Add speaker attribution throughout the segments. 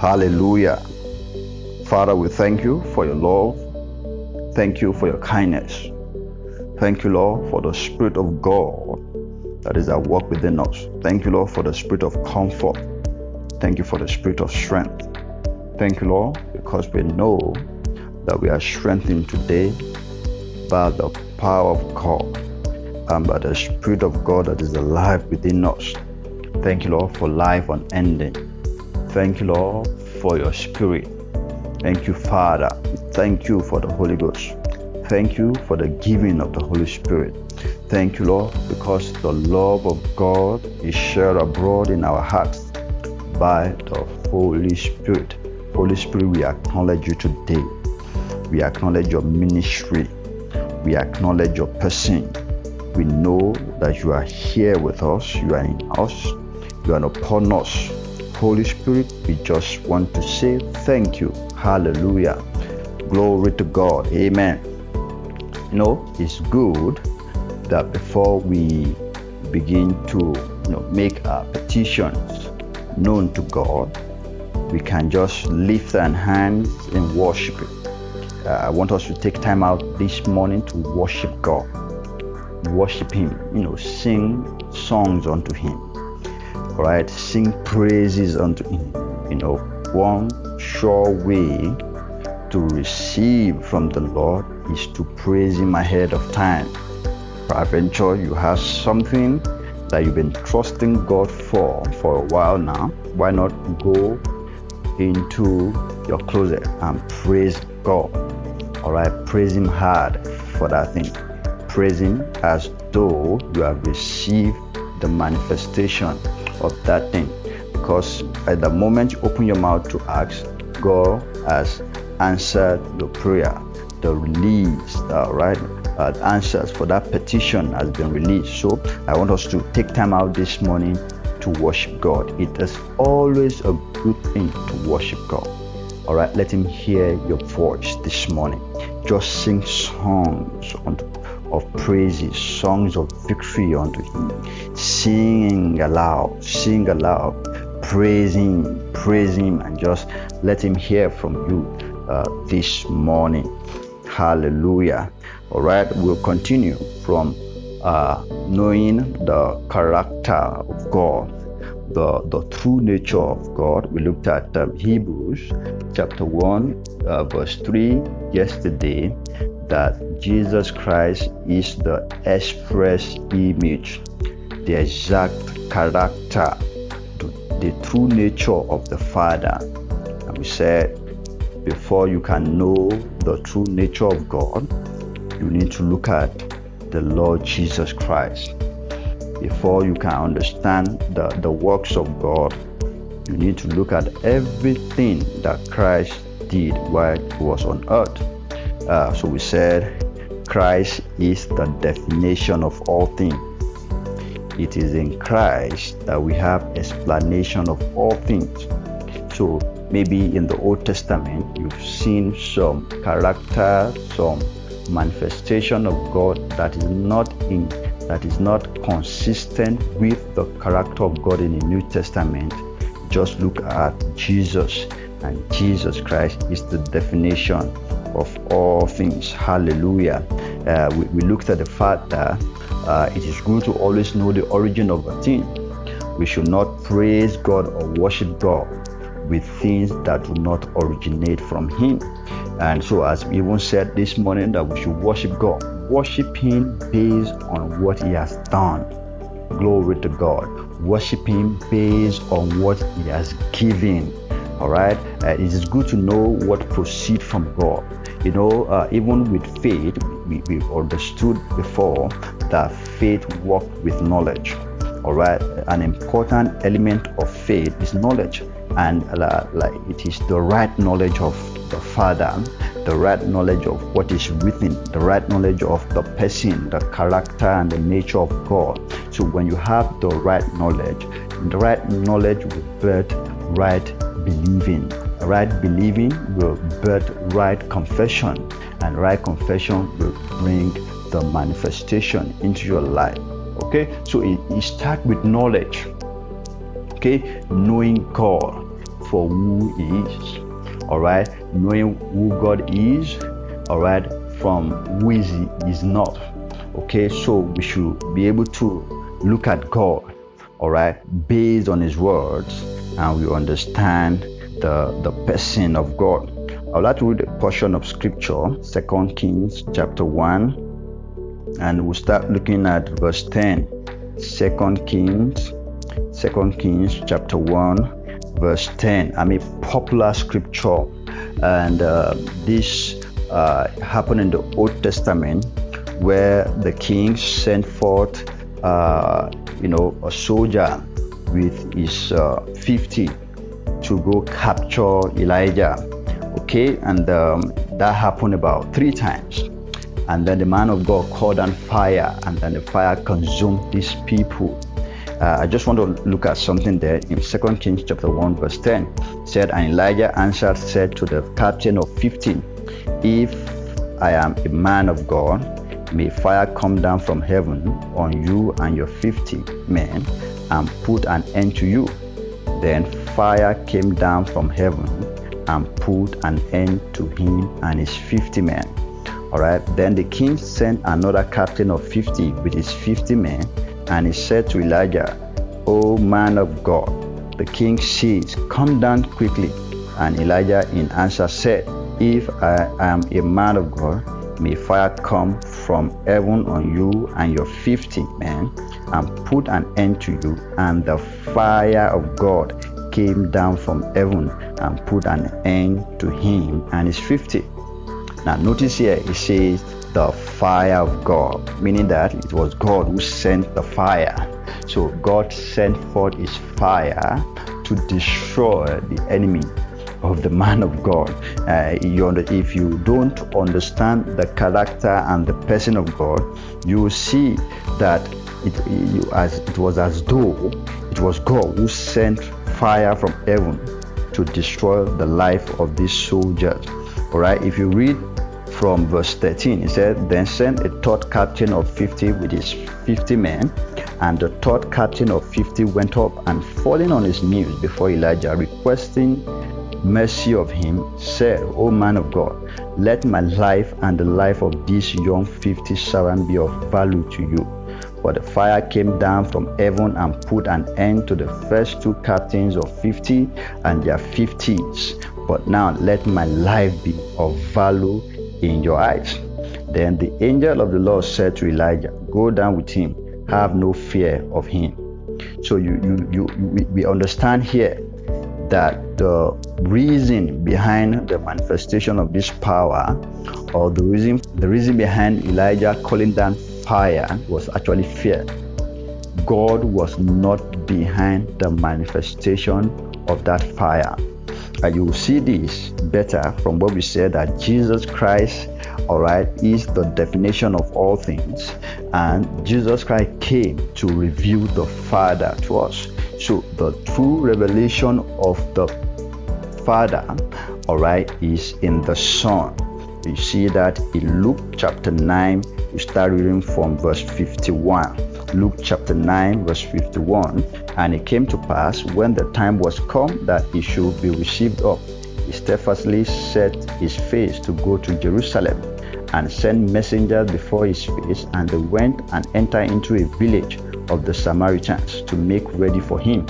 Speaker 1: Hallelujah. Father, we thank you for your love. Thank you for your kindness. Thank you, Lord, for the Spirit of God that is at work within us. Thank you, Lord, for the Spirit of comfort. Thank you for the Spirit of strength. Thank you, Lord, because we know that we are strengthened today by the power of God and by the Spirit of God that is alive within us. Thank you, Lord, for life unending. Thank you, Lord, for your spirit. Thank you, Father. Thank you for the Holy Ghost. Thank you for the giving of the Holy Spirit. Thank you, Lord, because the love of God is shared abroad in our hearts by the Holy Spirit. Holy Spirit, we acknowledge you today. We acknowledge your ministry. We acknowledge your person. We know that you are here with us. You are in us. You are upon us. Holy Spirit, we just want to say thank you. Hallelujah. Glory to God. Amen. You know, it's good that before we begin to you know, make our petitions known to God, we can just lift our hands in worship. Uh, I want us to take time out this morning to worship God, worship Him, you know, sing songs unto Him right? Sing praises unto Him. You know, one sure way to receive from the Lord is to praise Him ahead of time. Peradventure, you have something that you've been trusting God for for a while now. Why not go into your closet and praise God? All right, praise Him hard for that thing. Praise Him as though you have received the manifestation of that thing because at the moment you open your mouth to ask, God has answered your prayer. The release, uh, right? Uh, answers for that petition has been released. So I want us to take time out this morning to worship God. It is always a good thing to worship God. All right, let Him hear your voice this morning. Just sing songs unto of praises, songs of victory unto Him. Sing aloud, sing aloud, praising Him, and just let Him hear from you uh, this morning. Hallelujah. All right, we'll continue from uh, knowing the character of God the, the true nature of God. We looked at um, Hebrews chapter 1, uh, verse 3 yesterday, that Jesus Christ is the express image, the exact character, the true nature of the Father. And we said, before you can know the true nature of God, you need to look at the Lord Jesus Christ before you can understand the, the works of God, you need to look at everything that Christ did while he was on earth. Uh, so we said Christ is the definition of all things. It is in Christ that we have explanation of all things. So maybe in the Old Testament you've seen some character, some manifestation of God that is not in that is not consistent with the character of God in the New Testament, just look at Jesus. And Jesus Christ is the definition of all things. Hallelujah. Uh, we, we, looked at the fact that uh, it is good to always know the origin of a thing. We should not praise God or worship God with things that do not originate from Him. And so, as we even said this morning, that we should worship God worship Him based on what He has done. Glory to God. Worship Him based on what He has given. All right. Uh, it is good to know what proceeds from God. You know, uh, even with faith, we, we understood before that faith works with knowledge. All right, an important element of faith is knowledge, and uh, like it is the right knowledge of the Father, the right knowledge of what is within, the right knowledge of the person, the character, and the nature of God. So when you have the right knowledge, the right knowledge will birth right believing. Right believing will birth right confession, and right confession will bring the manifestation into your life. Okay, so it, it starts with knowledge. Okay, knowing God for who He is. All right, knowing who God is. All right, from who is He is not. Okay, so we should be able to look at God. All right, based on His words, and we understand the the person of God. I would like to read a portion of scripture, Second Kings chapter 1, and we'll start looking at verse 10 second kings second kings chapter 1 verse 10 i mean popular scripture. And uh, this uh, happened in the old testament where the king sent forth uh, you know a soldier with his uh, 50 to go capture elijah okay and um, that happened about three times and then the man of God called on fire, and then the fire consumed these people. Uh, I just want to look at something there in 2 Kings chapter 1, verse 10. said, And Elijah answered, said to the captain of 15, If I am a man of God, may fire come down from heaven on you and your 50 men and put an end to you. Then fire came down from heaven and put an end to him and his 50 men. All right. Then the king sent another captain of 50 with his 50 men, and he said to Elijah, O man of God, the king says, Come down quickly. And Elijah in answer said, If I am a man of God, may fire come from heaven on you and your 50 men, and put an end to you. And the fire of God came down from heaven and put an end to him and his 50. Now, notice here it says the fire of God, meaning that it was God who sent the fire. So, God sent forth his fire to destroy the enemy of the man of God. Uh, you, if you don't understand the character and the person of God, you will see that it, you, as, it was as though it was God who sent fire from heaven to destroy the life of these soldiers. All right, if you read from verse 13, it said, Then sent a third captain of 50 with his 50 men, and the third captain of 50 went up and falling on his knees before Elijah, requesting mercy of him, said, O man of God, let my life and the life of this young 50 servant be of value to you. For the fire came down from heaven and put an end to the first two captains of 50 and their 50s. But now let my life be of value in your eyes. Then the angel of the Lord said to Elijah, Go down with him, have no fear of him. So you, you, you, we understand here that the reason behind the manifestation of this power, or the reason the reason behind Elijah calling down fire was actually fear. God was not behind the manifestation of that fire. And you will see this better from what we said that Jesus Christ, all right, is the definition of all things. And Jesus Christ came to reveal the Father to us. So the true revelation of the Father, all right, is in the Son. You see that in Luke chapter 9, you start reading from verse 51. Luke chapter 9, verse 51. And it came to pass when the time was come that he should be received up, he steadfastly set his face to go to Jerusalem and sent messengers before his face, and they went and entered into a village of the Samaritans to make ready for him.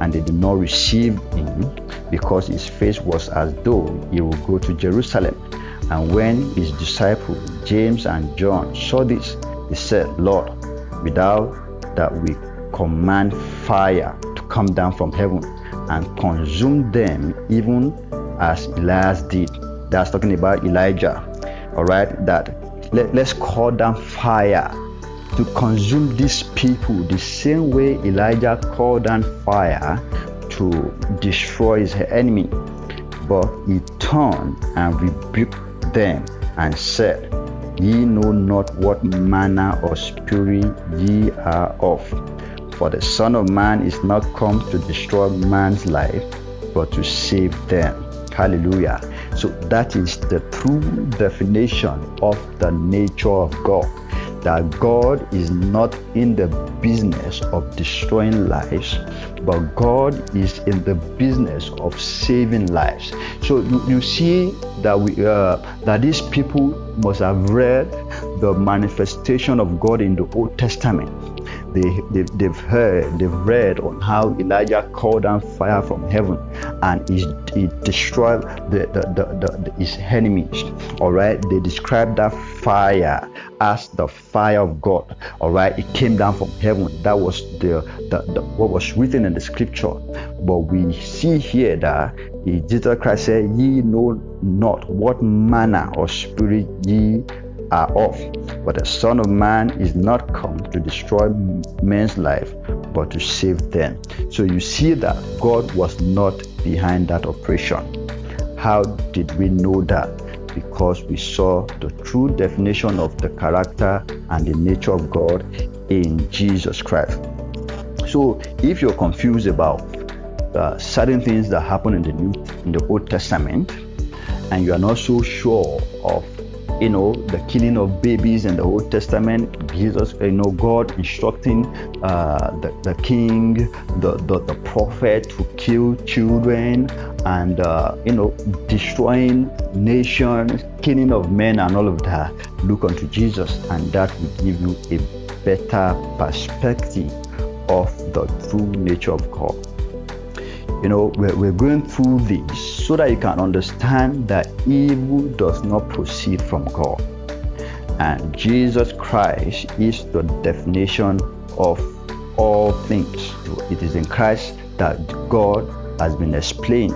Speaker 1: And they did not receive him because his face was as though he would go to Jerusalem. And when his disciples, James and John, saw this, they said, Lord, without that we command fire to come down from heaven and consume them, even as Elias did. That's talking about Elijah. All right, that let, let's call down fire to consume these people the same way Elijah called down fire to destroy his enemy. But he turned and rebuked them and said, Ye know not what manner of spirit ye are of. For the Son of Man is not come to destroy man's life, but to save them. Hallelujah. So that is the true definition of the nature of God that God is not in the business of destroying lives, but God is in the business of saving lives. So you, you see that we uh, that these people must have read the manifestation of God in the Old Testament they, they, have heard, they've read on how Elijah called down fire from heaven and he, he destroyed the, the, the, the, his enemies. All right, they described that fire as the fire of God. All right, it came down from heaven. That was the, the, the what was written in the scripture. But we see here that Jesus Christ said, Ye know not what manner of spirit ye are of. But the Son of Man is not come to destroy men's life, but to save them. So you see that God was not behind that operation. How did we know that? Because we saw the true definition of the character and the nature of God in Jesus Christ. So if you're confused about uh, certain things that happen in the New in the Old Testament, and you are not so sure of you know, the killing of babies in the Old Testament, Jesus, you know, God instructing uh, the, the king, the, the, the prophet to kill children and, uh, you know, destroying nations, killing of men and all of that. Look unto Jesus and that will give you a better perspective of the true nature of God. You know, we're, we're going through this so that you can understand that evil does not proceed from God. And Jesus Christ is the definition of all things. It is in Christ that God has been explained.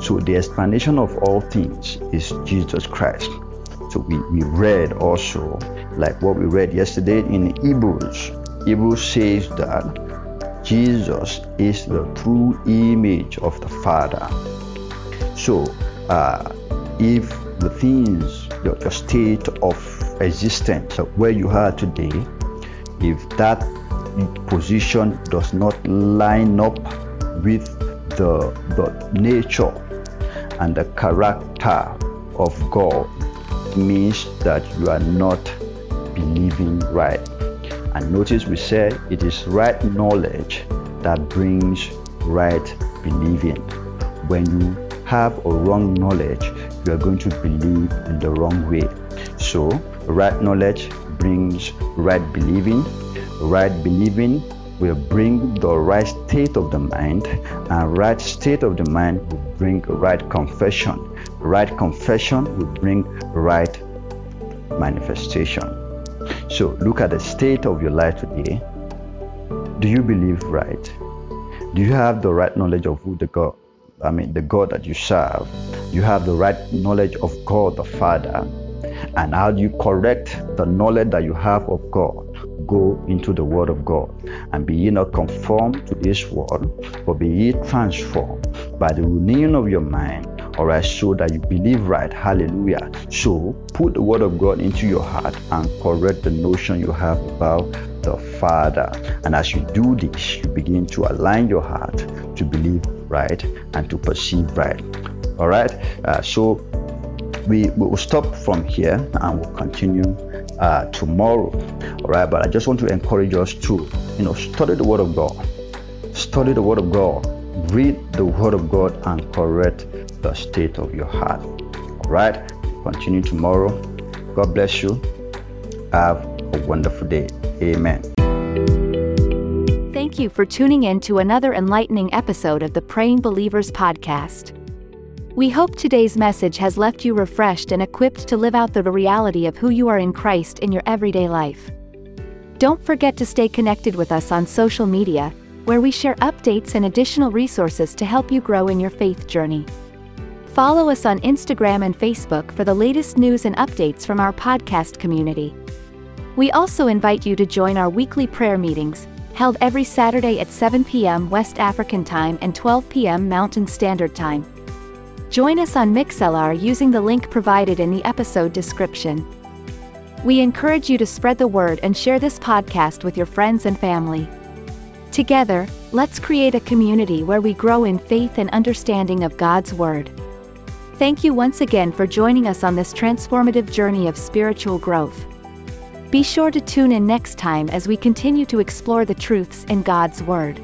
Speaker 1: So the explanation of all things is Jesus Christ. So we, we read also, like what we read yesterday in Hebrews. Hebrews says that Jesus is the true image of the Father. So, uh, if the things, your, your state of existence, where you are today, if that position does not line up with the, the nature and the character of God, it means that you are not believing right. And notice we said it is right knowledge that brings right believing. When you have a wrong knowledge, you are going to believe in the wrong way. So, right knowledge brings right believing. Right believing will bring the right state of the mind, and right state of the mind will bring right confession. Right confession will bring right manifestation. So look at the state of your life today. Do you believe right? Do you have the right knowledge of who the God, I mean, the God that you serve? You have the right knowledge of God the Father. And how do you correct the knowledge that you have of God? Go into the Word of God and be ye not conformed to this world, but be ye transformed by the renewing of your mind all right, so that you believe right. Hallelujah. So put the word of God into your heart and correct the notion you have about the Father. And as you do this, you begin to align your heart to believe right and to perceive right. All right. Uh, so we will stop from here and we'll continue uh, tomorrow. All right. But I just want to encourage us to, you know, study the Word of God. Study the Word of God. Read the Word of God and correct the state of your heart. All right, continue tomorrow. God bless you. Have a wonderful day. Amen.
Speaker 2: Thank you for tuning in to another enlightening episode of the Praying Believers podcast. We hope today's message has left you refreshed and equipped to live out the reality of who you are in Christ in your everyday life. Don't forget to stay connected with us on social media, where we share updates and additional resources to help you grow in your faith journey. Follow us on Instagram and Facebook for the latest news and updates from our podcast community. We also invite you to join our weekly prayer meetings, held every Saturday at 7 p.m. West African Time and 12 p.m. Mountain Standard Time. Join us on Mixlr using the link provided in the episode description. We encourage you to spread the word and share this podcast with your friends and family. Together, let's create a community where we grow in faith and understanding of God's Word. Thank you once again for joining us on this transformative journey of spiritual growth. Be sure to tune in next time as we continue to explore the truths in God's Word.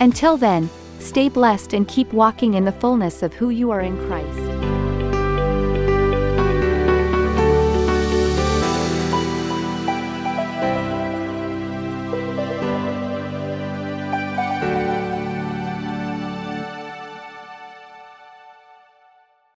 Speaker 2: Until then, stay blessed and keep walking in the fullness of who you are in Christ.